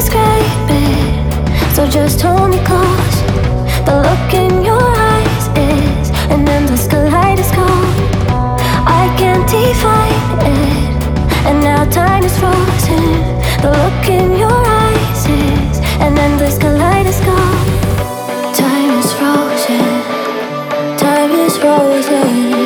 scrape it. So just hold me close. The look in your eyes is an endless kaleidoscope. I can't define it, and now time is frozen. The look in your eyes is an endless kaleidoscope. Time is frozen. Time is frozen.